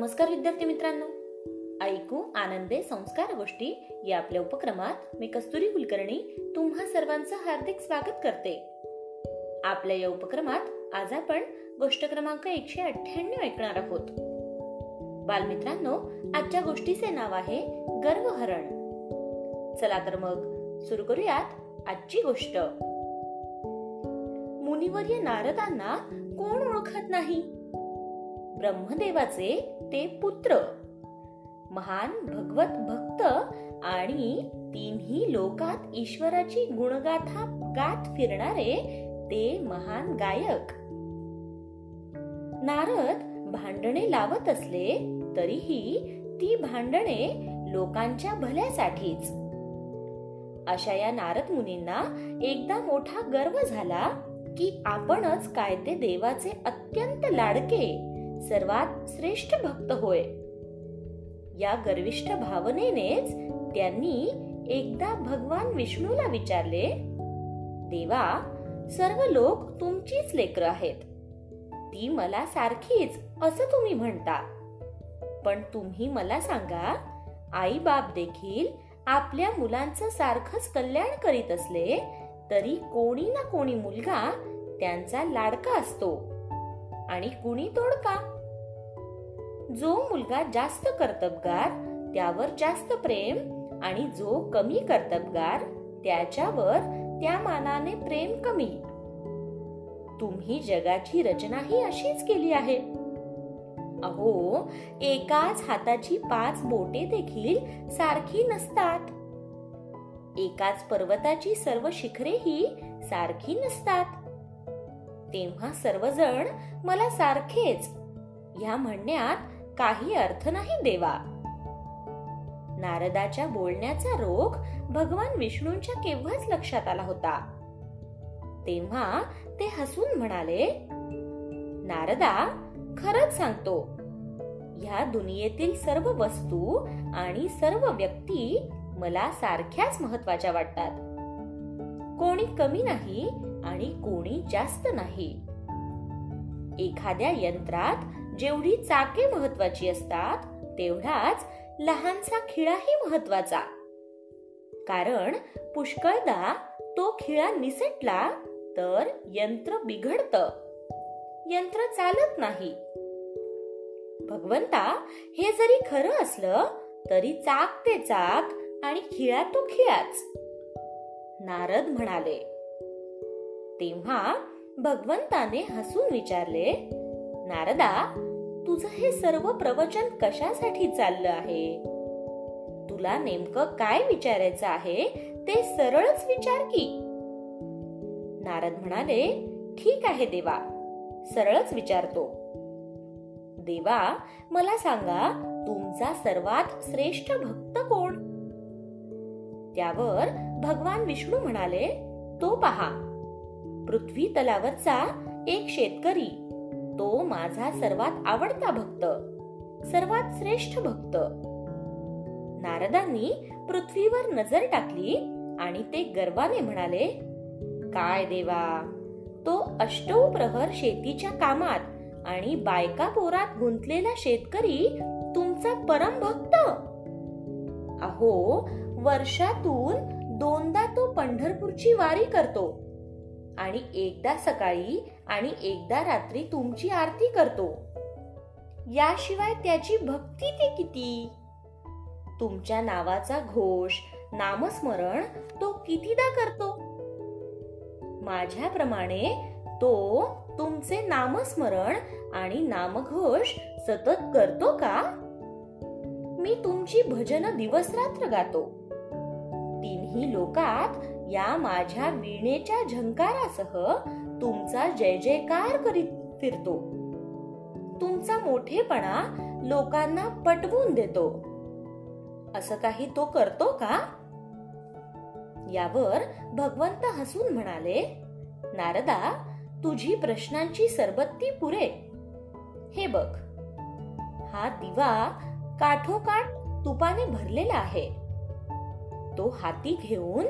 नमस्कार विद्यार्थी मित्रांनो. ऐकू आनंदे संस्कार गोष्टी या आपल्या उपक्रमात मी कस्तुरी कुलकर्णी तुम्हा सर्वांचं हार्दिक स्वागत करते. आपल्या या उपक्रमात आज आपण गोष्ट क्रमांक एकशे अठ्ठ्याण्णव ऐकणार आहोत. बालमित्रांनो आजच्या गोष्टीचे नाव आहे गर्वहरण. चला तर मग सुरू करूयात आजची गोष्ट. मुनिवर्य नारदांना कोण ओळखत नाही? ब्रह्मदेवाचे ते पुत्र. महान भगवत भक्त आणि तिन्ही लोकात ईश्वराची गुणगाथा गात फिरणारे ते महान गायक. नारद भांडणे लावत असले तरीही ती भांडणे लोकांच्या भल्यासाठीच. अशा या नारद मुनींना एकदा मोठा गर्व झाला की आपणच काय ते देवाचे अत्यंत लाडके सर्वात श्रेष्ठ भक्त होय. या गर्विष्ठ भावनेनेच त्यांनी एकदा भगवान विष्णूला विचारले देवा सर्व लोक तुमचीच लेकर आहेत. ती मला सारखीच असं तुम्ही म्हणता. पण तुम्ही मला सांगा आई बाप देखील आपल्या मुलांचं सारखंच कल्याण करीत असले तरी कोणी ना कोणी मुलगा त्यांचा लाडका असतो. आणि कुणी तोडका? जो मुलगा जास्त कर्तबगार त्यावर जास्त प्रेम आणि जो कमी कर्तबगार त्याच्यावर त्या मानाने प्रेम कमी. तुम्ही जगाची रचना ही अशीच केली आहे. अहो एकाच हाताची पाच बोटे देखील सारखी नसतात. एकाच पर्वताची सर्व शिखरेही सारखी नसतात. तेव्हा सर्वजण मला सारखेच ह्या म्हणण्यात काही अर्थ नाही देवा. नारदाच्या बोलण्याचा रोग भगवान विष्णूंच्या केव्हाच लक्षात आला होता. तेव्हा ते हसून म्हणाले नारदा खरंच सांगतो ह्या दुनियेतील सर्व वस्तू आणि सर्व व्यक्ती मला सारख्याच महत्त्वाच्या वाटतात. कोणी कमी नाही आणि कोणी जास्त नाही. एखाद्या यंत्रात जेवढी चाके महत्वाची असतात तेवढाच लहानसा खिळाही महत्त्वाचा. कारण पुष्कळदा तो खिळा निसटला तर यंत्र बिघडत. यंत्र चालत नाही. भगवंता हे जरी खरं असलं तरी चाक ते चाक आणि खिळा तो खिळाच. नारद म्हणाले तेव्हा भगवंताने हसून विचारले नारदा तुझं हे सर्व प्रवचन कशासाठी चाललं आहे? तुला नेमकं काय विचारायचं आहे ते सरळच विचार की. नारद म्हणाले ठीक आहे देवा. सरळच विचारतो. देवा मला सांगा तुमचा सर्वात श्रेष्ठ भक्त कोण? त्यावर भगवान विष्णू म्हणाले तो पहा. पृथ्वी तलावरचा एक शेतकरी तो माझा सर्वात आवडता भक्त सर्वात श्रेष्ठ भक्त. नारदांनी पृथ्वीवर नजर टाकली आणि ते गर्वाने म्हणाले काय देवा तो अष्टौ प्रहर शेतीच्या कामात आणि बायका पोरात गुंतलेला शेतकरी तुमचा परम भक्त? अहो वर्षातून दोनदा तो पंढरपूरची वारी करतो. आणि एकदा सकाळी आणि एकदा रात्री तुमची आरती करतो. याशिवाय त्याची भक्ती ते किती? तुमच्या नावाचा घोष नामस्मरण तो कितीदा करतो? माझ्याप्रमाणे तो तुमचे नामस्मरण आणि नामघोष सतत करतो का? मी तुमची भजन दिवस रात्र गातो. तिन्ही लोकात या माझ्या वीणेच्या झंकारासह तुमचा जय जयकार करीत फिरतो. तुमचा मोठेपणा लोकांना पटवून देतो. असं काही तो करतो का? यावर भगवंत हसून म्हणाले नारदा तुझी प्रश्नांची सरबत्ती पुरे. हे बघ. हा दिवा काठोकाठ तुपाने भरलेला आहे. तो हाती घेऊन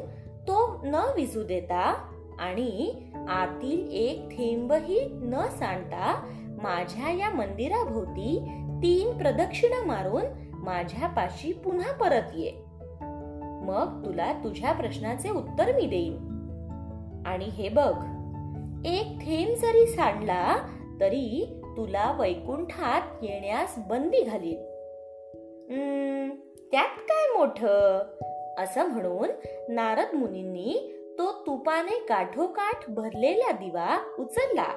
तो न विजू देता आणि आतील एक थेंबही न सांडता माझ्या या मंदिराभोवती तीन प्रदक्षिणा मारून माझ्यापाशी पुन्हा परत ये. मग तुला तुझ्या प्रश्नाचे उत्तर मी देईन. आणि हे बघ एक थेंब जरी सांडला तरी तुला वैकुंठात येण्यास बंदी घालील त्यात काय मोठ? असं म्हणून नारद मुनींनी तो तुपाने काठोकाठ भरलेला दिवा उचलला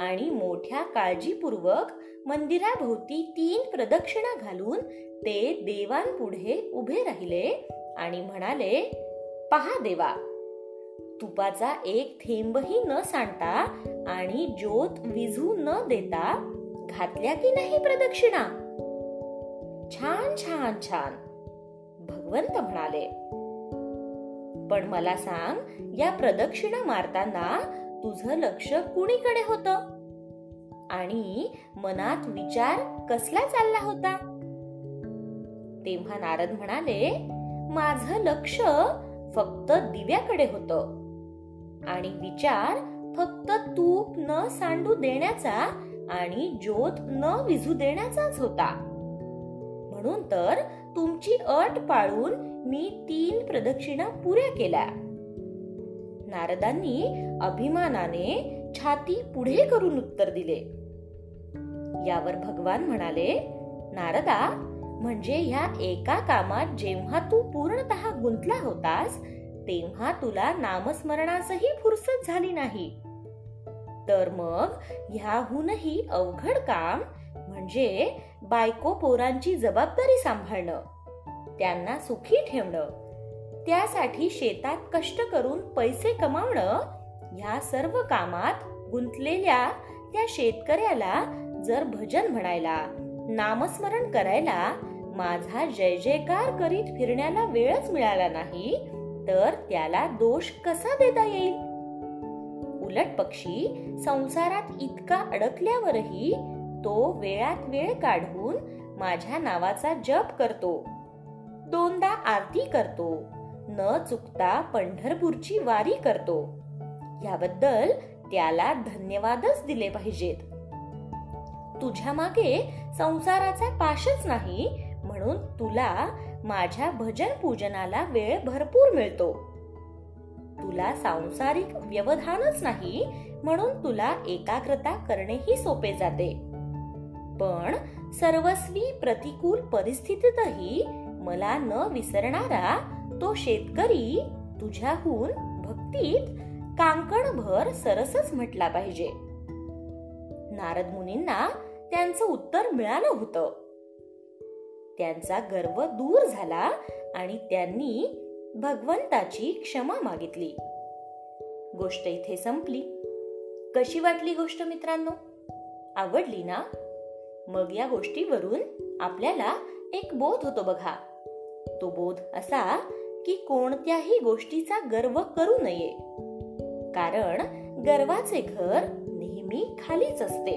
आणि मोठ्या काळजीपूर्वक मंदिराभोवती तीन प्रदक्षिणा घालून ते देवांपुढे उभे राहिले आणि म्हणाले पहा देवा तुपाचा एक थेंबही न सांडता आणि ज्योत विझू न देता घातल्या की नाही प्रदक्षिणा? छान छान छान. भगवंत म्हणाले पण मला सांग या प्रदक्षिणा मारताना तुझं लक्ष कुणीकडे होत? आणि मनात विचार कसला चालला होता? तेव्हा नारद म्हणाले माझं लक्ष फक्त दिव्याकडे होत आणि विचार फक्त तूप न सांडू देण्याचा आणि ज्योत न विझू देण्याचाच होता. म्हणून तर तुमची अट पाळून मी तीन प्रदक्षिणा पुऱ्या केल्या. नारदांनी अभिमानाने छाती पुढे करून उत्तर दिले. यावर भगवान म्हणाले नारदा म्हणजे ह्या एका कामात जेव्हा तू पूर्णतः गुंतला होतास तेव्हा तुला नामस्मरणासही फुरसत झाली नाही. तर मग ह्याहूनही अवघड काम म्हणजे बायको पोरांची जबाबदारी सांभाळणं त्यांना सुखी ठेवणं त्यासाठी शेतात कष्ट करून पैसे कमावणं ह्या सर्व कामात गुंतलेल्या त्या शेतकऱ्याला जर भजन म्हणायला नामस्मरण करायला माझा जय जयकार करीत फिरण्याला वेळच मिळाला नाही तर त्याला दोष कसा देता येईल? उलट पक्षी संसारात इतका अडकल्यावरही तो वेळात वेळ काढून माझ्या नावाचा जप करतो. दोनदा आरती करतो. न चुकता पंढरपूरची वारी करतो. याबद्दल त्याला धन्यवादच दिले पाहिजेत. तुझ्या मागे संसाराचा पाशच नाही म्हणून तुला माझ्या भजन पूजनाला वेळ भरपूर मिळतो. तुला सांसारिक व्यवधानच नाही म्हणून तुला एकाग्रता करणेही सोपे जाते. पण सर्वस्वी प्रतिकूल परिस्थितीतही मला न विसरणारा तो शेतकरी तुझ्याहून भक्तीत कांकणभर सरसच म्हटला पाहिजे. नारद मुनींना त्यांचं उत्तर मिळालं होतं. त्यांचा गर्व दूर झाला आणि त्यांनी भगवंताची क्षमा मागितली. गोष्ट इथे संपली. कशी वाटली गोष्ट मित्रांनो? आवडली ना? मग या गोष्टीवरून आपल्याला एक बोध होतो बघा. तो बोध असा की कोणत्याही गोष्टीचा गर्व करू नये. कारण गर्वाचे घर नेहमी खालीच असते.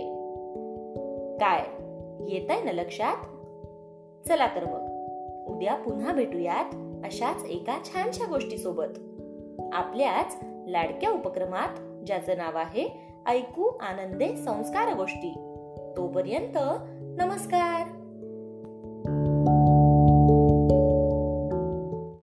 काय? येत आहे ना लक्षात? चला तर मग. उद्या पुन्हा भेटूयात अशाच एका छानशा गोष्टी सोबत आपल्याच लाडक्या उपक्रमात ज्याचं नाव आहे ऐकू आनंदे संस्कार गोष्टी. तोपर्यंत नमस्कार.